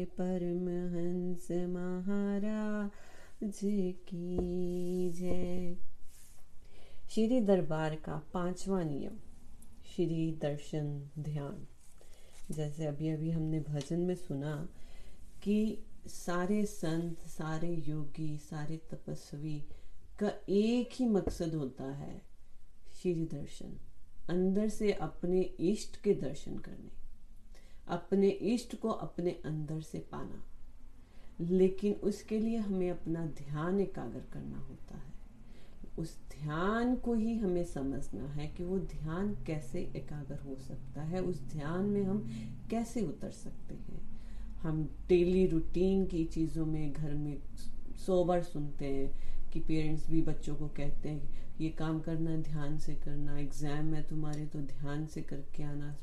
मेरे परमहंस महाराज की जय। श्री दरबार का पांचवा नियम, श्री दर्शन ध्यान। जैसे अभी अभी हमने भजन में सुना कि सारे संत, सारे योगी, सारे तपस्वी का एक ही मकसद होता है श्री दर्शन, अंदर से अपने इष्ट के दर्शन करने। अपने इष्ट को अपने अंदर से पाना। लेकिन उसके लिए हमें अपना ध्यान एकाग्र करना होता है। उस ध्यान को ही हमें समझना है कि वो ध्यान कैसे एकाग्र हो सकता है, उस ध्यान में हम कैसे उतर सकते हैं। हम डेली रूटीन की चीज़ों में घर में सौ बार सुनते हैं कि पेरेंट्स भी बच्चों को कहते हैं ये काम करना, ध्यान से करना, एग्ज़ाम है तुम्हारे तो ध्यान से करके आना।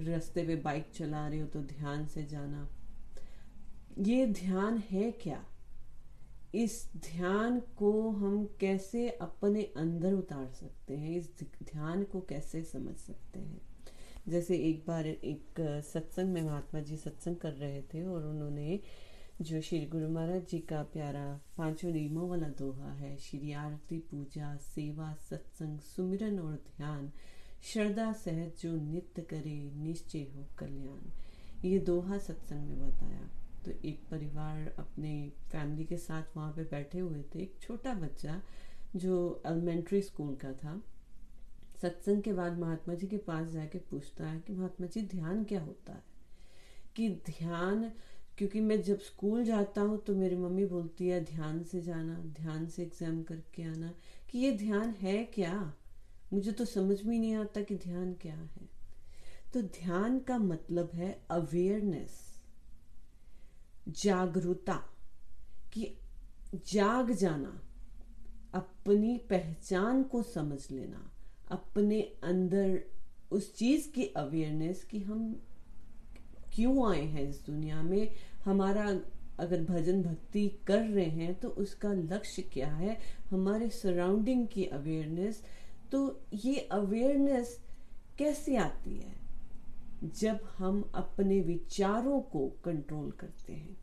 रास्ते पे बाइक चला रहे हो तो ध्यान से जाना। ये ध्यान है क्या? इस ध्यान को हम कैसे अपने अंदर उतार सकते हैं? इस ध्यान को कैसे समझ सकते हैं? जैसे एक बार एक सत्संग में महात्मा जी सत्संग कर रहे थे और उन्होंने जो श्री गुरु महाराज जी का प्यारा पाँचों नियमों वाला दोहा है, श्री आरती पूजा, सेवा, सत्संग, सुमिरन और ध्यान श्रद्धा सहित जो नित्य करे, निश्चय हो कल्याण। ये दोहा सत्संग में बताया। तो एक परिवार अपने फैमिली के साथ वहाँ पे बैठे हुए थे। एक छोटा बच्चा जो एलिमेंट्री स्कूल का था। सत्संग के बाद महात्मा जी के पास जाके पूछता है कि महात्मा जी, ध्यान क्या होता है? कि ध्यान, क्योंकि मैं जब स्कूल जाता हूँ तो मेरी मम्मी बोलती है, ध्यान से जाना, ध्यान से एग्ज़ाम करके आना। कि ये ध्यान है क्या? मुझे तो समझ में नहीं आता कि ध्यान क्या है। तो ध्यान का मतलब है अवेयरनेस जागरूकता, कि जाग जाना, अपनी पहचान को समझ लेना, अपने अंदर उस चीज़ की अवेयरनेस कि हम क्यों आए हैं इस दुनिया में, हमारा अगर भजन भक्ति कर रहे हैं तो उसका लक्ष्य क्या है, हमारे सराउंडिंग की अवेयरनेस तो ये अवेयरनेस कैसे आती है? जब हम अपने विचारों को कंट्रोल करते हैं,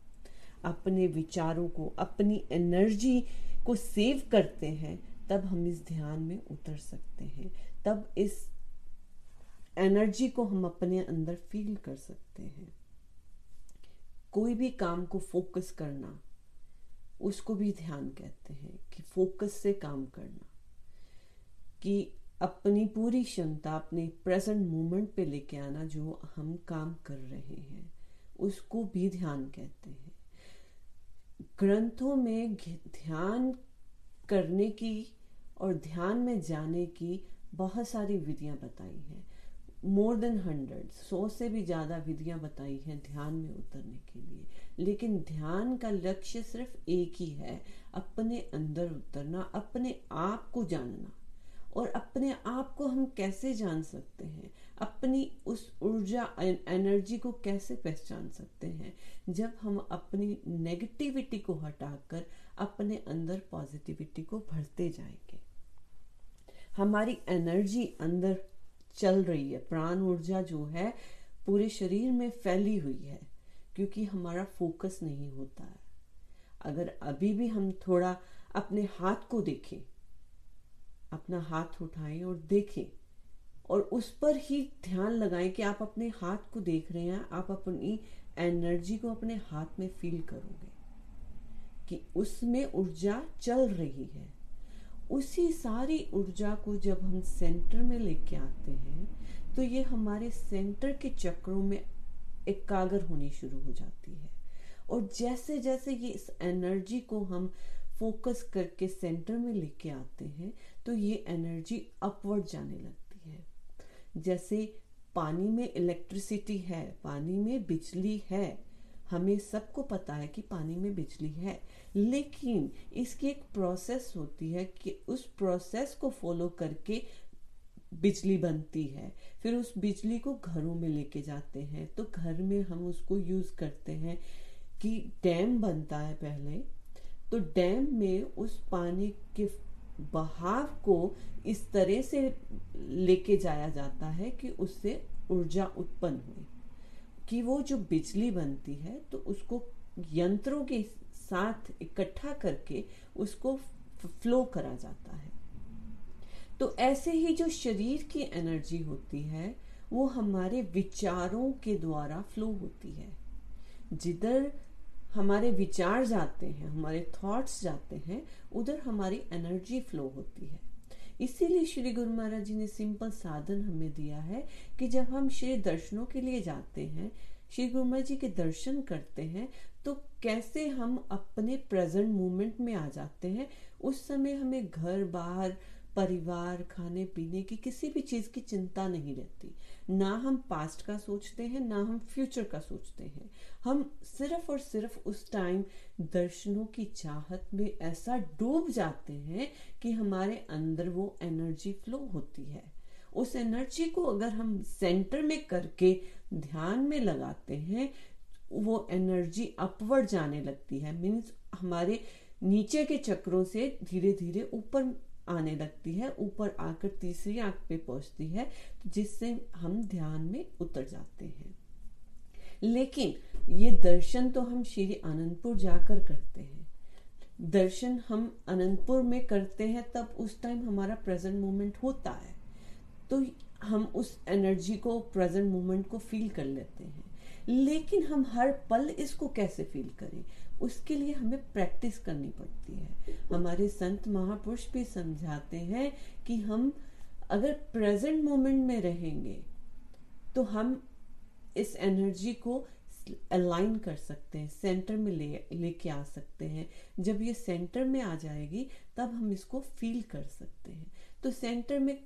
अपने विचारों को, अपनी एनर्जी को सेव करते हैं, तब हम इस ध्यान में उतर सकते हैं। तब इस एनर्जी को हम अपने अंदर फील कर सकते हैं। कोई भी काम को फोकस करना, उसको भी ध्यान कहते हैं कि फोकस से काम करना। कि अपनी पूरी क्षमता अपने प्रेजेंट मोमेंट पे लेके आना जो हम काम कर रहे हैं, उसको भी ध्यान कहते हैं। ग्रंथों में ध्यान करने की और ध्यान में जाने की बहुत सारी विधियाँ बताई हैं। मोर देन हंड्रेड सौ से भी ज़्यादा विधियाँ बताई हैं ध्यान में उतरने के लिए। लेकिन ध्यान का लक्ष्य सिर्फ़ एक ही है, अपने अंदर उतरना, अपने आप को जानना। और अपने आप को हम कैसे जान सकते हैं? अपनी उस ऊर्जा एनर्जी को कैसे पहचान सकते हैं? जब हम अपनी नेगेटिविटी को हटाकर अपने अंदर पॉजिटिविटी को भरते जाएँगे। हमारी एनर्जी अंदर चल रही है। प्राण ऊर्जा जो है, पूरे शरीर में फैली हुई है, क्योंकि हमारा फोकस नहीं होता है। अगर अभी भी हम थोड़ा अपने हाथ को देखें अपना हाथ उठाएँ और देखें। और उस पर ही ध्यान लगाएँ कि आप अपने हाथ को देख रहे हैं, आप अपनी एनर्जी को अपने हाथ में फील करोगे कि उसमें ऊर्जा चल रही है। उसी सारी ऊर्जा को जब हम सेंटर में लेके आते हैं तो ये हमारे सेंटर के चक्रों में एकाग्र होनी शुरू हो जाती है। और जैसे जैसे ये इस एनर्जी को हम फोकस करके सेंटर में लेके आते हैं तो ये एनर्जी अपवर्ड जाने लगती है। जैसे पानी में इलेक्ट्रिसिटी है, पानी में बिजली है, हमें सबको पता है कि पानी में बिजली है, लेकिन इसकी एक प्रोसेस होती है कि उस प्रोसेस को फॉलो करके बिजली बनती है। फिर उस बिजली को घरों में लेके जाते हैं तो घर में हम उसको यूज़ करते हैं कि डैम बनता है पहले तो डैम में उस पानी के बहाव को इस तरह से लेके जाया जाता है कि उससे ऊर्जा उत्पन्न हुई। कि वो जो बिजली बनती है तो उसको यंत्रों के साथ इकट्ठा करके उसको फ्लो करा जाता है। तो ऐसे ही जो शरीर की एनर्जी होती है, वो हमारे विचारों के द्वारा फ्लो होती है। जिधर हमारे विचार जाते हैं, हमारे थॉट्स जाते हैं, उधर हमारी एनर्जी फ्लो होती है। इसीलिए श्री गुरु महाराज जी ने सिंपल साधन हमें दिया है कि जब हम श्री दर्शनों के लिए जाते हैं, श्री गुरु महाराज जी के दर्शन करते हैं तो कैसे हम अपने प्रेजेंट मोमेंट में आ जाते हैं? उस समय हमें घर, बाहर, परिवार खाने पीने की किसी भी चीज़ की चिंता नहीं रहती। ना हम पास्ट का सोचते हैं, ना हम फ्यूचर का सोचते हैं। हम सिर्फ़ और सिर्फ़ उस टाइम दर्शनों की चाहत में ऐसा डूब जाते हैं कि हमारे अंदर वो एनर्जी फ्लो होती है। उस एनर्जी को अगर हम सेंटर में करके ध्यान में लगाते हैं, वो एनर्जी अपवर्ड जाने लगती है। मीन्स हमारे नीचे के चक्रों से धीरे धीरे ऊपर आने लगती है, ऊपर आकर तीसरी आँख पे पहुँचती है जिससे हम ध्यान में उतर जाते हैं। लेकिन ये दर्शन तो हम श्री आनंदपुर जाकर करते हैं। दर्शन हम अनंतपुर में करते हैं, तब उस टाइम हमारा प्रेजेंट मोमेंट होता है। तो हम उस एनर्जी को प्रेजेंट मोमेंट को फील कर लेते हैं। लेकिन हम हर पल इसको कैसे फील करें? उसके लिए हमें प्रैक्टिस करनी पड़ती है। हमारे संत महापुरुष भी समझाते हैं कि हम अगर प्रेजेंट मोमेंट में रहेंगे तो हम इस एनर्जी को अलाइन कर सकते हैं सेंटर में ले, लेके आ सकते हैं। जब ये सेंटर में आ जाएगी, तब हम इसको फील कर सकते हैं। तो सेंटर में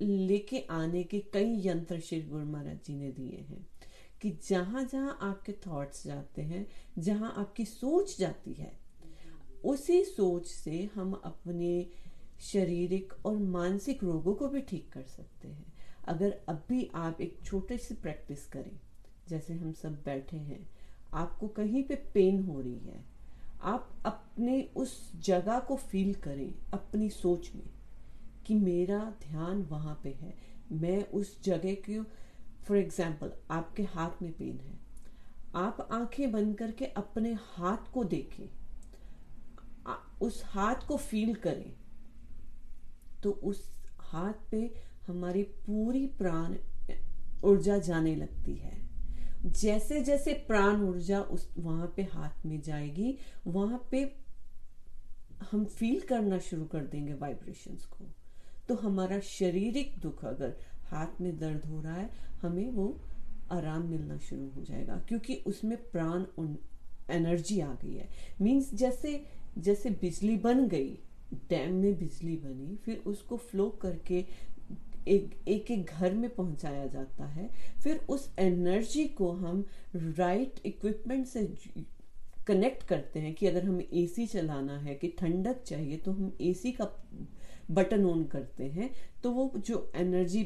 लेके आने के कई यंत्र श्री गुरु महाराज जी ने दिए हैं। कि जहाँ जहाँ आपके थॉट्स जाते हैं, जहाँ आपकी सोच जाती है, उसी सोच से हम अपने शारीरिक और मानसिक रोगों को भी ठीक कर सकते हैं। अगर अभी आप एक छोटे से प्रैक्टिस करें, जैसे हम सब बैठे हैं, आपको कहीं पे पेन हो रही है, आप अपने उस जगह को फील करें, अपनी सोच में, कि मेरा ध्यान वहाँ पे है, मैं उस जगह को फॉर एग्ज़ाम्पल आपके हाथ में पेन है। आप आँखें बंद करके अपने हाथ को देखें। उस हाथ को फील करें। तो उस हाथ पे हमारी पूरी प्राण ऊर्जा जाने लगती है। जैसे जैसे प्राण ऊर्जा उस, वहाँ पे हाथ में जाएगी, वहाँ पे हम फील करना शुरू कर देंगे वाइब्रेशंस को। तो हमारा शारीरिक दुख अगर हाथ में दर्द हो रहा है, हमें वो आराम मिलना शुरू हो जाएगा, क्योंकि उसमें प्राण एनर्जी आ गई है। मींस जैसे जैसे बिजली बन गई, डैम में बिजली बनी, फिर उसको फ्लो करके एक एक एक घर में पहुँचाया जाता है, फिर उस एनर्जी को हम राइट इक्विपमेंट से कनेक्ट करते हैं कि अगर हमें एसी चलाना है, कि ठंडक चाहिए तो हम एसी का बटन ऑन करते हैं तो वो जो एनर्जी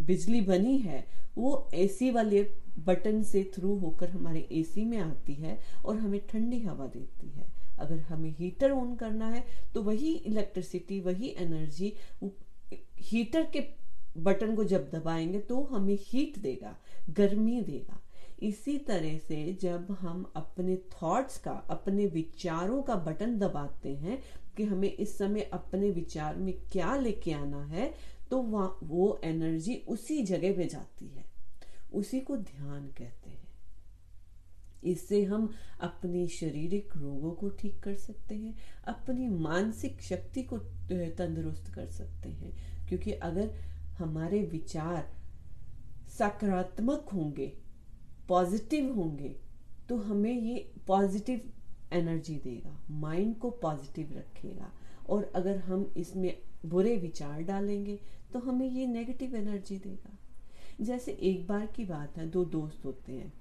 बिजली बनी है, वो एसी वाले बटन से थ्रू होकर हमारे एसी में आती है और हमें ठंडी हवा देती है। अगर हमें हीटर ऑन करना है तो वही इलेक्ट्रिसिटी वही एनर्जी हीटर के बटन को जब दबाएँगे तो हमें हीट देगा, गर्मी देगा। इसी तरह से जब हम अपने थॉट्स का, अपने विचारों का बटन दबाते हैं कि हमें इस समय अपने विचार में क्या लेके आना है तो वो एनर्जी उसी जगह पे जाती है। उसी को ध्यान कहते हैं। इससे हम अपनी शारीरिक रोगों को ठीक कर सकते हैं, अपनी मानसिक शक्ति को तंदुरुस्त कर सकते हैं। क्योंकि अगर हमारे विचार सकारात्मक होंगे पॉजिटिव होंगे तो हमें ये पॉजिटिव एनर्जी देगा। माइंड को पॉजिटिव रखेगा। और अगर हम इसमें बुरे विचार डालेंगे तो हमें ये नेगेटिव एनर्जी देगा। जैसे एक बार की बात है, दो दोस्त होते हैं।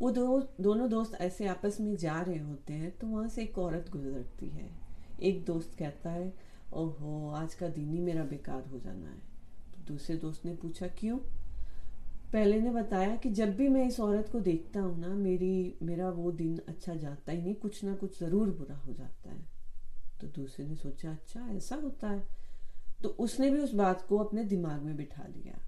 वो दो, दोनों दोस्त ऐसे आपस में जा रहे होते हैं तो वहाँ से एक औरत गुजरती है। एक दोस्त कहता है, ओहो, आज का दिन ही मेरा बेकार हो जाना है। तो दूसरे दोस्त ने पूछा, क्यों? पहले ने बताया कि जब भी मैं इस औरत को देखता हूँ ना, मेरी, मेरा वो दिन अच्छा जाता ही नहीं, कुछ ना कुछ ज़रूर बुरा हो जाता है। तो दूसरे ने सोचा अच्छा ऐसा होता है। तो उसने भी उस बात को अपने दिमाग में बिठा लिया।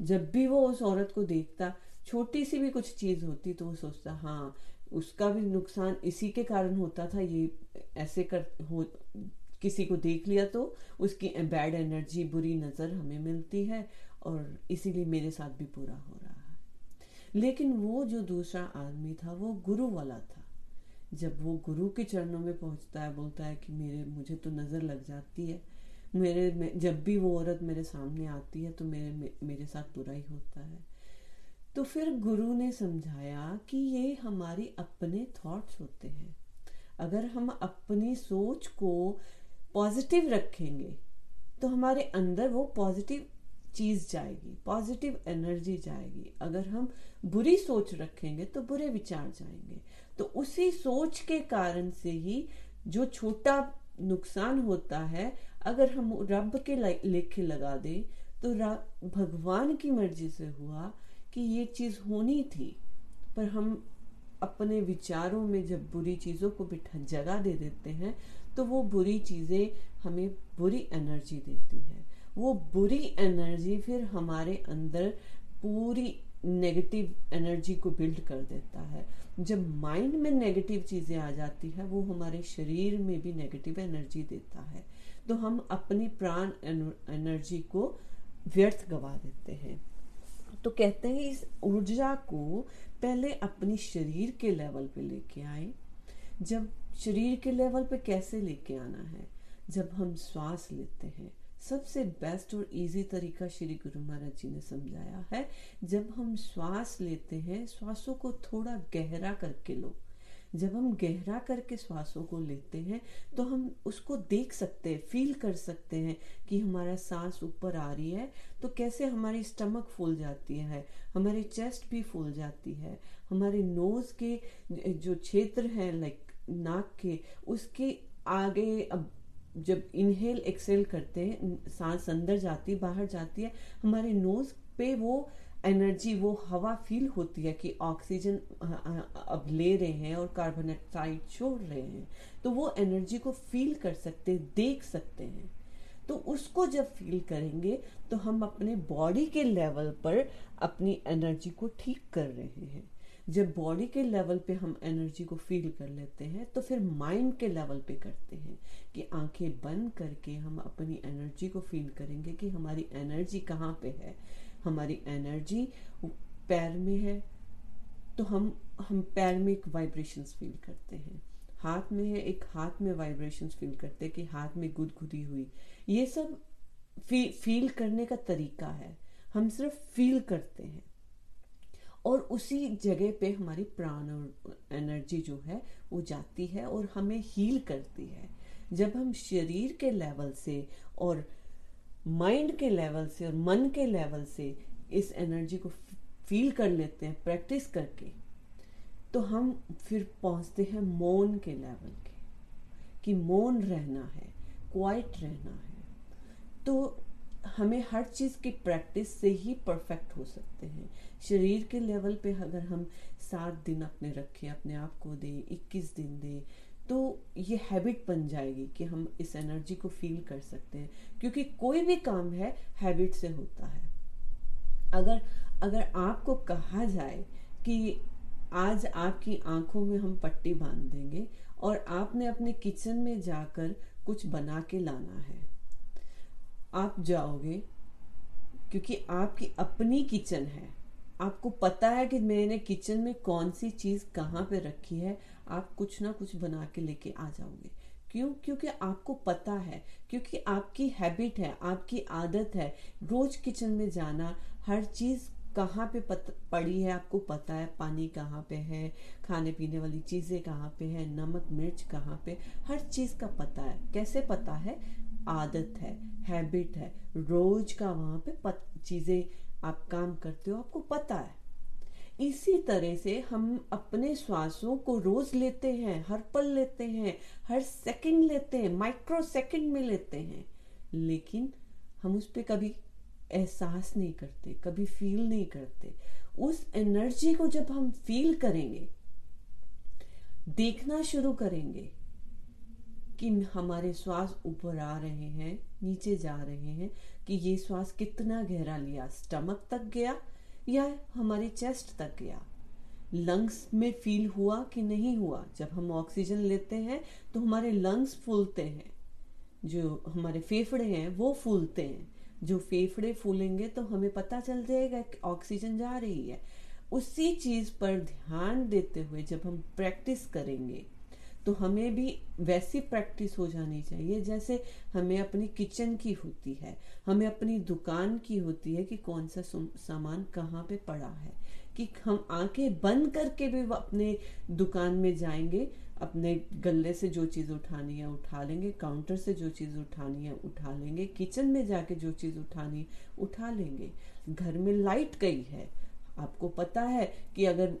जब भी वो उस औरत को देखता, छोटी सी भी कुछ चीज़ होती तो वो सोचता हाँ उसका भी नुकसान इसी के कारण होता था, ये ऐसे कर, हो, किसी को देख लिया तो उसकी बैड एनर्जी बुरी नज़र हमें मिलती है और इसीलिए मेरे साथ भी पूरा हो रहा है। लेकिन वो जो दूसरा आदमी था, वो गुरु वाला था। जब वो गुरु के चरणों में पहुँचता है, बोलता है कि मेरे, मुझे तो नज़र लग जाती है। मेरे जब भी वो औरत मेरे सामने आती है तो मेरे मेरे साथ बुरा ही होता है। तो फिर गुरु ने समझाया कि ये हमारी अपने थॉट्स होते हैं। अगर हम अपनी सोच को पॉजिटिव रखेंगे तो हमारे अंदर वो पॉजिटिव चीज़ जाएगी पॉजिटिव एनर्जी जाएगी। अगर हम बुरी सोच रखेंगे तो बुरे विचार जाएँगे। तो उसी सोच के कारण से ही जो छोटा नुकसान होता है, अगर हम रब के लेखे लगा दे तो भगवान की मर्ज़ी से हुआ कि ये चीज़ होनी थी। पर हम अपने विचारों में जब बुरी चीज़ों को बिठा, जगह दे देते हैं तो वो बुरी चीज़ें हमें बुरी एनर्जी देती है। वो बुरी एनर्जी फिर हमारे अंदर पूरी नेगेटिव एनर्जी को बिल्ड कर देता है। जब माइंड में नेगेटिव चीज़ें आ जाती है, वो हमारे शरीर में भी नेगेटिव एनर्जी देता है। तो हम अपनी प्राण एनर्जी को व्यर्थ गवा देते हैं। तो कहते हैं इस ऊर्जा को पहले अपनी शरीर के लेवल पे लेके आए। जब शरीर के लेवल पे कैसे लेके आना है? जब हम श्वास लेते हैं। सबसे बेस्ट और इजी तरीका श्री गुरु महाराज जी ने समझाया है। जब हम श्वास लेते हैं, श्वासों को थोड़ा गहरा करके लो। जब हम गहरा करके श्वासों को लेते हैं तो हम उसको देख सकते हैं फील कर सकते हैं कि हमारा सांस ऊपर आ रही है तो कैसे हमारी स्टमक फूल जाती है, हमारी चेस्ट भी फूल जाती है, हमारे नोज़ के जो क्षेत्र है लाइक नाक के, उसके आगे अब जब इनहेल एक्सेल करते हैं, सांस अंदर जाती, बाहर जाती है, हमारे नोज़ पे वो एनर्जी वो हवा फील होती है कि ऑक्सीजन अब ले रहे हैं और कार्बन डाइऑक्साइड छोड़ रहे हैं। तो वो एनर्जी को फील कर सकते हैं, देख सकते हैं। तो उसको जब फील करेंगे तो हम अपने बॉडी के लेवल पर अपनी एनर्जी को ठीक कर रहे हैं। जब बॉडी के लेवल पे हम एनर्जी को फील कर लेते हैं तो फिर माइंड के लेवल पे करते हैं कि आँखें बंद करके हम अपनी एनर्जी को फील करेंगे कि हमारी एनर्जी कहाँ पे है। हमारी एनर्जी पैर में है तो हम हम पैर में एक वाइब्रेशंस फील करते हैं। हाथ में है एक हाथ में वाइब्रेशंस फील करते हैं कि हाथ में गुदगुदी हुई। ये सब फ़ी, फील करने का तरीका है। हम सिर्फ़ फील करते हैं। और उसी जगह पे हमारी प्राण एनर्जी जो है, वो जाती है और हमें हील करती है। जब हम शरीर के लेवल से और माइंड के लेवल से और मन के लेवल से इस एनर्जी को फील कर लेते हैं प्रैक्टिस करके तो हम फिर पहुँचते हैं मौन के लेवल के, कि मौन रहना है क्वाइट रहना है। तो हमें हर चीज़ की प्रैक्टिस से ही परफेक्ट हो सकते हैं। शरीर के लेवल पे अगर हम सात दिन अपने रखें, अपने आप को दे, इक्कीस दिन दे तो ये हैबिट बन जाएगी कि हम इस एनर्जी को फील कर सकते हैं, क्योंकि कोई भी काम है, हैबिट से होता है। अगर अगर आपको कहा जाए कि आज आपकी आँखों में हम पट्टी बाँध देंगे और आपने अपने किचन में जाकर कुछ बना के लाना है आप जाओगे क्योंकि आपकी अपनी किचन है। आपको पता है कि मैंने किचन में कौन सी चीज़ कहाँ पे रखी है। आप कुछ ना कुछ बना के लेके आ जाओगे। क्यों? क्योंकि आपको पता है क्योंकि आपकी हैबिट है आपकी आदत है। रोज किचन में जाना हर चीज़ कहाँ पे पत, पड़ी है आपको पता है। पानी कहाँ पे है खाने पीने वाली चीज़ें कहाँ पे है नमक मिर्च कहाँ पे हर चीज़ का पता है। कैसे पता है? आदत है हैबिट है। रोज का वहाँ पे चीज़ें आप काम करते हो, आपको पता है। इसी तरह से हम अपने श्वासों को रोज लेते हैं, हर पल लेते हैं, हर सेकंड लेते हैं माइक्रो सेकंड में लेते हैं। लेकिन हम उस पर कभी एहसास नहीं करते, कभी फील नहीं करते। उस एनर्जी को जब हम फील करेंगे, देखना शुरू करेंगे कि हमारे श्वास ऊपर आ रहे हैं, नीचे जा रहे हैं, कि ये श्वास कितना गहरा लिया? स्टमक तक गया या हमारी चेस्ट तक गया? लंग्स में फील हुआ कि नहीं हुआ? जब हम ऑक्सीजन लेते हैं तो हमारे लंग्स फूलते हैं। जो हमारे फेफड़े हैं, वो फूलते हैं। जो फेफड़े फूलेंगे तो हमें पता चल जाएगा कि ऑक्सीजन जा रही है। उसी चीज़ पर ध्यान देते हुए जब हम प्रैक्टिस करेंगे तो हमें भी वैसी प्रैक्टिस हो जानी चाहिए जैसे हमें अपनी किचन की होती है, हमें अपनी दुकान की होती है कि कौन सा सामान कहाँ पे पड़ा है। कि हम आँखें बंद करके भी अपने दुकान में जाएँगे, अपने गले से जो चीज़ उठानी है उठा लेंगे, काउंटर से जो चीज़ उठानी है उठा लेंगे, किचन में जाके जो चीज़ उठानी है उठा लेंगे। घर में लाइट गई है आपको पता है कि अगर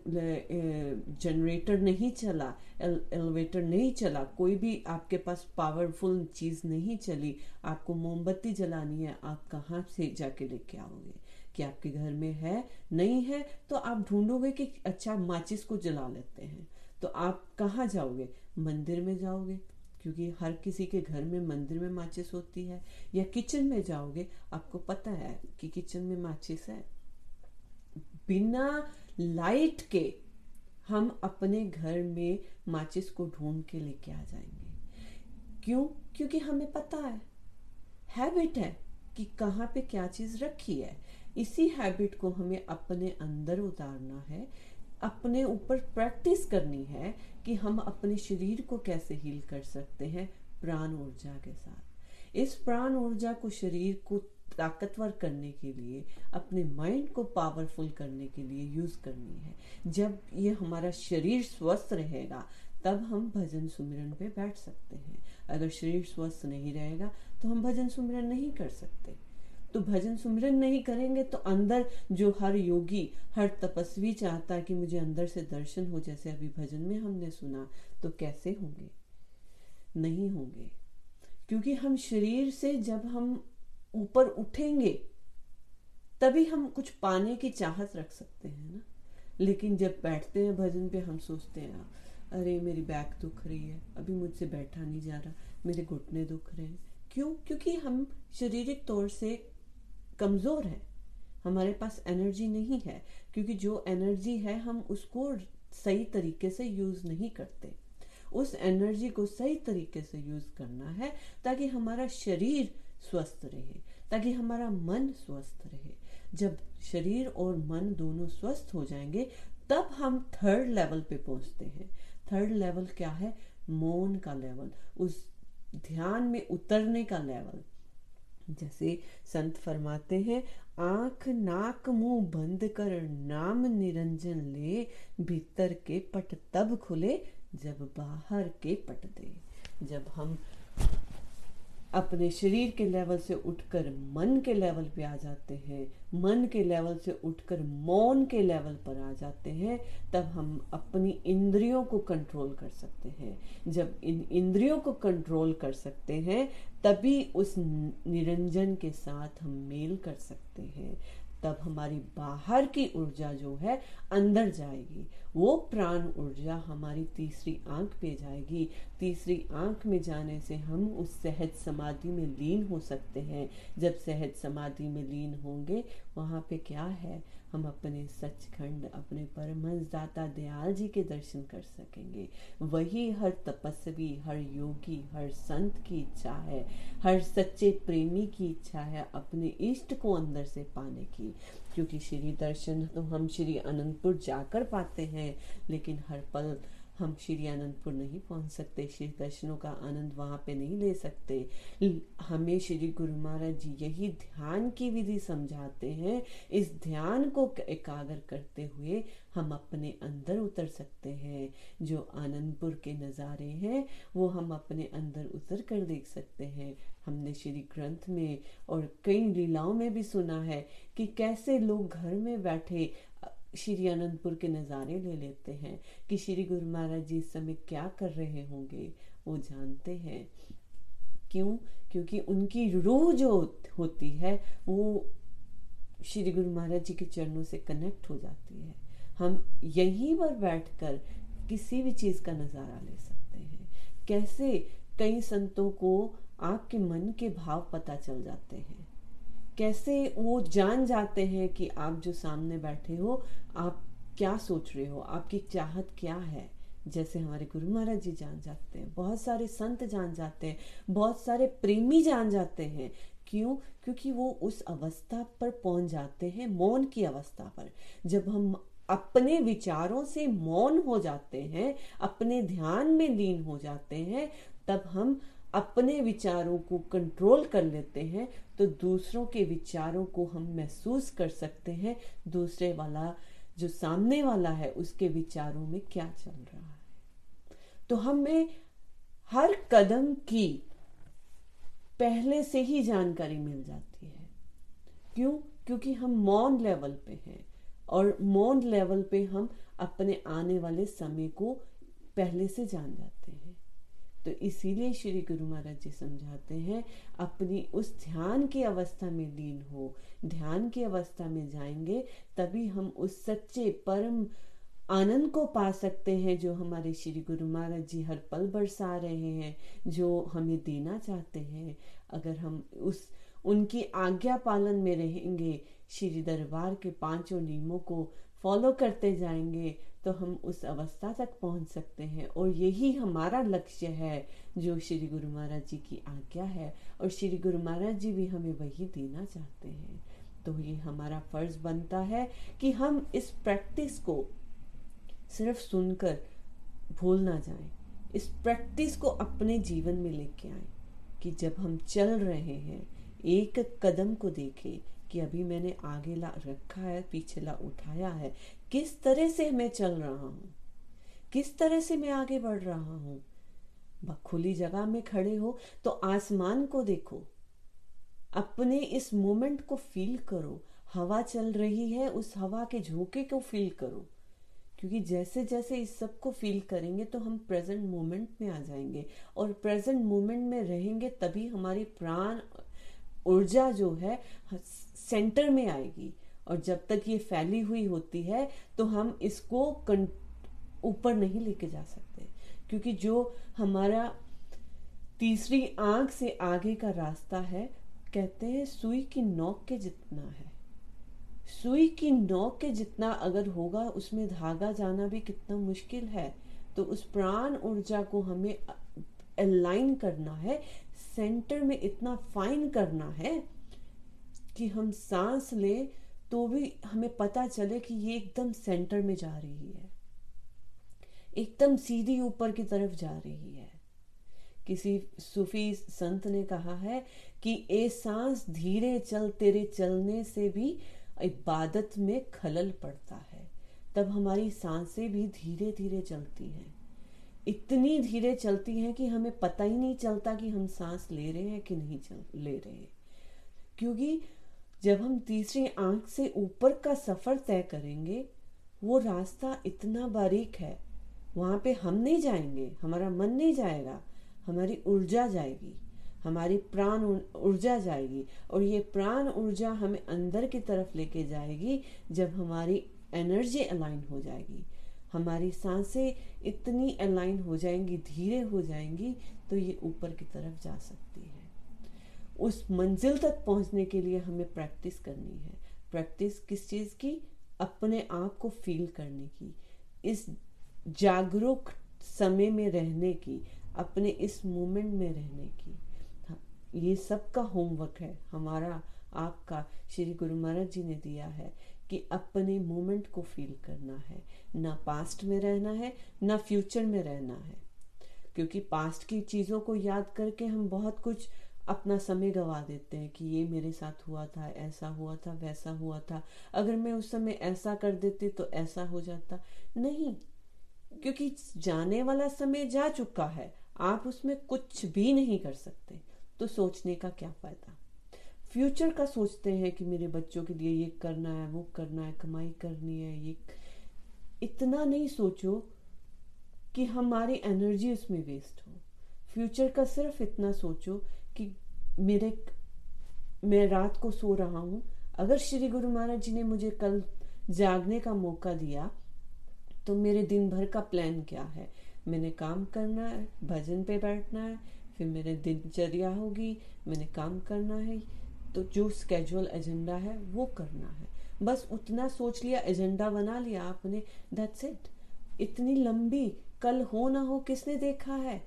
जनरेटर नहीं चला एल, एलिवेटर नहीं चला कोई भी आपके पास पावरफुल चीज़ नहीं चली आपको मोमबत्ती जलानी है आप कहाँ से जाके लेके आओगे? कि आपके घर में है नहीं है तो आप ढूंढोगे कि अच्छा माचिस को जला लेते हैं। तो आप कहाँ जाओगे? मंदिर में जाओगे क्योंकि हर किसी के घर में मंदिर में माचिस होती है या किचन में जाओगे आपको पता है कि किचन में माचिस है। बिना लाइट के हम अपने घर में माचिस को ढूंढ के लेके आ जाएँगे। क्यों? क्योंकि हमें पता है। हैबिट है कि कहाँ पे क्या चीज़ रखी है। इसी हैबिट को हमें अपने अंदर उतारना है। अपने ऊपर प्रैक्टिस करनी है कि हम अपने शरीर को कैसे हील कर सकते हैं प्राण ऊर्जा के साथ। इस प्राण ऊर्जा को शरीर को ताकतवर करने के लिए, अपने माइंड को पावरफुल करने के लिए यूज़ करनी है। जब ये हमारा शरीर स्वस्थ रहेगा, तब हम भजन सुमिरन पे बैठ सकते हैं। अगर शरीर स्वस्थ नहीं रहेगा तो हम भजन सुमिरन नहीं कर सकते। तो भजन सुमिरन नहीं करेंगे तो अंदर जो हर योगी, हर तपस्वी चाहता है कि मुझे अंदर से दर्शन हो, जैसे अभी भजन में हमने सुना तो कैसे होंगे? नहीं होंगे। क्योंकि हम शरीर से जब हम ऊपर उठेंगे, तभी हम कुछ पाने की चाहत रख सकते हैं ना। लेकिन जब बैठते हैं भजन पे, हम सोचते हैं, अरे मेरी बैक दुख रही है, अभी मुझसे बैठा नहीं जा रहा, मेरे घुटने दुख रहे हैं। क्यों? क्योंकि हम शारीरिक तौर से कमज़ोर हैं। हमारे पास एनर्जी नहीं है, क्योंकि जो एनर्जी है, हम उसको सही तरीके से यूज़ नहीं करते। उस एनर्जी को सही तरीके से यूज़ करना है, ताकि हमारा शरीर स्वस्थ रहे, ताकि हमारा मन स्वस्थ रहे। जब शरीर और मन दोनों स्वस्थ हो जाएँगे, तब हम थर्ड लेवल पे पहुँचते हैं। थर्ड लेवल क्या है? मौन का लेवल उस ध्यान में उतरने का लेवल जैसे संत फरमाते हैं, आँख, नाक, मुँह बंद कर नाम निरंजन ले, भीतर के पट तब खुले जब बाहर के पट दे। जब हम अपने शरीर के लेवल से उठकर मन के लेवल पे आ जाते हैं, मन के लेवल से उठकर मौन के लेवल पर आ जाते हैं, तब हम अपनी इंद्रियों को कंट्रोल कर सकते हैं। जब इन इंद्रियों को कंट्रोल कर सकते हैं, तभी उस निरंजन के साथ हम मेल कर सकते हैं। तब हमारी बाहर की ऊर्जा जो है अंदर जाएगी। वो प्राण ऊर्जा हमारी तीसरी आँख पे जाएगी। तीसरी आँख में जाने से हम उस सहज समाधि में लीन हो सकते हैं। जब सहज समाधि में लीन होंगे, वहाँ पे क्या है? हम अपने सचखंड, अपने परमहंस दाता दयाल जी के दर्शन कर सकेंगे। वही हर तपस्वी, हर योगी, हर संत की इच्छा है, हर सच्चे प्रेमी की इच्छा है अपने इष्ट को अंदर से पाने की। क्योंकि श्री दर्शन तो हम श्री अनंतपुर जाकर पाते हैं, लेकिन हर पल हम श्री आनंदपुर नहीं पहुँच सकते, श्री दर्शनों का आनंद वहाँ पे नहीं ले सकते। हमें श्री गुरु महाराज जी यही ध्यान की विधि समझाते हैं। इस ध्यान को, एकाग्र करते हुए हम अपने अंदर उतर सकते हैं। जो आनंदपुर के नज़ारे हैं, वो हम अपने अंदर उतर कर देख सकते हैं। हमने श्री ग्रंथ में और कई लीलाओं में भी सुना है कि कैसे लोग घर में बैठे श्री अनंतपुर के नज़ारे ले लेते हैं कि श्री गुरु महाराज जी इस समय क्या कर रहे होंगे, वो जानते हैं। क्यों? क्योंकि उनकी रूह जो होती है, वो श्री गुरु महाराज जी के चरणों से कनेक्ट हो जाती है। हम यहीं पर बैठकर किसी भी चीज़ का नज़ारा ले सकते हैं। कैसे? कई संतों को आपके मन के भाव पता चल जाते हैं। कैसे वो जान जाते हैं कि आप जो सामने बैठे हो, आप क्या सोच रहे हो? आपकी चाहत क्या है? जैसे हमारे गुरु महाराज जी जान जाते हैं, बहुत सारे संत जान जाते हैं, बहुत सारे प्रेमी जान जाते हैं। क्यों? क्योंकि वो उस अवस्था पर पहुँच जाते हैं, मौन की अवस्था पर। जब हम अपने विचारों से मौन हो जाते हैं, अपने ध्यान में लीन हो जाते हैं, तब हम अपने विचारों को कंट्रोल कर लेते हैं तो दूसरों के विचारों को हम महसूस कर सकते हैं। दूसरे वाला, जो सामने वाला है, उसके विचारों में क्या चल रहा है? तो हमें हर कदम की पहले से ही जानकारी मिल जाती है। क्यों? क्योंकि हम मौन लेवल पे हैं, और मौन लेवल पे हम अपने आने वाले समय को पहले से जान जाते हैं। तो इसीलिए श्री गुरु महाराज जी समझाते हैं, अपनी उस ध्यान की अवस्था में लीन हो, ध्यान की अवस्था में जाएँगे, तभी हम उस सच्चे परम आनंद को पा सकते हैं जो हमारे श्री गुरु महाराज जी हर पल बरसा रहे हैं, जो हमें देना चाहते हैं। अगर हम उस, उनकी आज्ञा पालन में रहेंगे श्री दरबार के पाँचों नियमों को फॉलो करते जाएँगे तो हम उस अवस्था तक पहुँच सकते हैं। और यही हमारा लक्ष्य है, जो श्री गुरु महाराज जी की आज्ञा है। और श्री गुरु महाराज जी भी हमें वही देना चाहते हैं। तो ये हमारा फ़र्ज़ बनता है कि हम इस प्रैक्टिस को सिर्फ़ सुनकर भूल ना जाए। इस प्रैक्टिस को अपने जीवन में लेके आए कि जब हम चल रहे हैं, एक कदम को देखें कि अभी मैंने आगे ला रखा है, पीछे ला उठाया है। किस तरह से मैं चल रहा हूँ? किस तरह से मैं आगे बढ़ रहा हूँ? खुली जगह में खड़े हो तो आसमान को देखो। अपने इस मोमेंट को फील करो। हवा चल रही है, उस हवा के झोंके को फील करो। क्योंकि जैसे जैसे इस सबको फील करेंगे तो हम प्रेजेंट मोमेंट में आ जाएँगे। और प्रेजेंट मोमेंट में रहेंगे तभी हमारी प्राण ऊर्जा जो है सेंटर में आएगी। और जब तक ये फैली हुई होती है तो हम इसको ऊपर नहीं लेके जा सकते। क्योंकि जो हमारा तीसरी आँख से आगे का रास्ता है, कहते हैं, सुई की नोक के जितना है। सुई की नोक के जितना अगर होगा, उसमें धागा जाना भी कितना मुश्किल है। तो उस प्राण ऊर्जा को हमें अलाइन करना है सेंटर में इतना फाइन करना है कि हम सांस ले तो भी हमें पता चले कि ये एकदम सेंटर में जा रही है। एकदम सीधी ऊपर की तरफ़ जा रही है। किसी सूफी संत ने कहा है कि ए सांस धीरे चल, तेरे चलने से भी इबादत में खलल पड़ता है। तब हमारी साँसें भी धीरे धीरे चलती हैं। इतनी धीरे चलती हैं कि हमें पता ही नहीं चलता कि हम सांस ले रहे हैं कि नहीं चल, ले रहे हैं। क्योंकि जब हम तीसरी आँख से ऊपर का सफ़र तय करेंगे, वो रास्ता इतना बारीक है, वहाँ पे हम नहीं जाएँगे, हमारा मन नहीं जाएगा, हमारी ऊर्जा जाएगी, हमारी प्राण ऊर्जा जाएगी, और ये प्राण ऊर्जा हमें अंदर की तरफ़ लेके जाएगी जब हमारी एनर्जी अलाइन हो जाएगी। हमारी साँसें इतनी अलाइन हो जाएँगी धीरे हो जाएँगी तो ये ऊपर की तरफ़ जा सकती है। उस मंजिल तक पहुँचने के लिए हमें प्रैक्टिस करनी है। प्रैक्टिस किस चीज़ की? अपने आप को फील करने की। इस जागरूक समय में रहने की अपने इस मोमेंट में रहने की। हाँ, ये सबका होमवर्क है। हमारा आपका श्री गुरु महाराज जी ने दिया है। कि अपने मोमेंट को फील करना है। ना पास्ट में रहना है, ना फ्यूचर में रहना है। क्योंकि पास्ट की चीज़ों को याद करके हम बहुत कुछ अपना समय गवा देते हैं कि ये मेरे साथ हुआ था, ऐसा हुआ था, वैसा हुआ था। अगर मैं उस समय ऐसा कर देती तो ऐसा हो जाता। नहीं, क्योंकि जाने वाला समय जा चुका है। आप उसमें कुछ भी नहीं कर सकते। तो सोचने का क्या फ़ायदा? फ्यूचर का सोचते हैं कि मेरे बच्चों के लिए ये करना है, वो करना है, कमाई करनी है, ये इतना नहीं सोचो कि हमारी एनर्जी उसमें वेस्ट हो। फ्यूचर का सिर्फ़ इतना सोचो कि मेरे, मैं रात को सो रहा हूँ, अगर श्री गुरु महाराज जी ने मुझे कल जागने का मौका दिया तो मेरे दिन भर का प्लान क्या है? मैंने काम करना है, भजन पे बैठना है, फिर मेरे दिनचर्या होगी, मैंने काम करना है तो जो स्केजुअल एजेंडा है, वो करना है। बस उतना सोच लिया एजेंडा बना लिया आपने दैट्स इट इतनी लंबी कल हो ना हो किसने देखा है?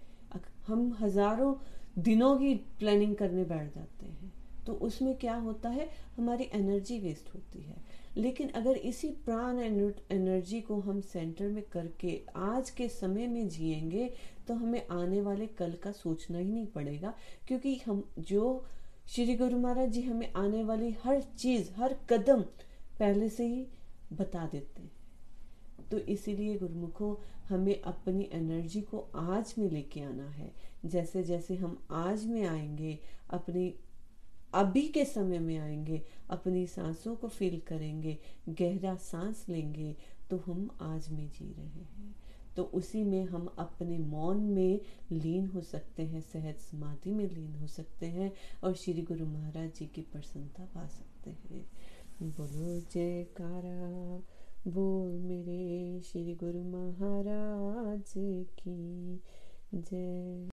हम हज़ारों दिनों की प्लानिंग करने बैठ जाते हैं। तो उसमें क्या होता है? हमारी एनर्जी वेस्ट होती है। लेकिन अगर इसी प्राण एनर्जी को हम सेंटर में करके आज के समय में जिएँगे तो हमें आने वाले कल का सोचना ही नहीं पड़ेगा। क्योंकि हम, जो श्री गुरु महाराज जी हमें आने वाली हर चीज़, हर कदम पहले से ही बता देते हैं। तो इसीलिए गुरुमुखो, हमें अपनी एनर्जी को आज में लेके आना है। जैसे जैसे हम आज में आएँगे, अपनी अभी के समय में आएँगे, अपनी सांसों को फील करेंगे, गहरा सांस लेंगे तो हम आज में जी रहे हैं। तो उसी में हम अपने मौन में लीन हो सकते हैं, सहज समाधि में लीन हो सकते हैं और श्री गुरु महाराज जी की प्रसन्नता पा सकते हैं। बोलो, जयकारा। बोल मेरे श्री गुरु महाराज की जय।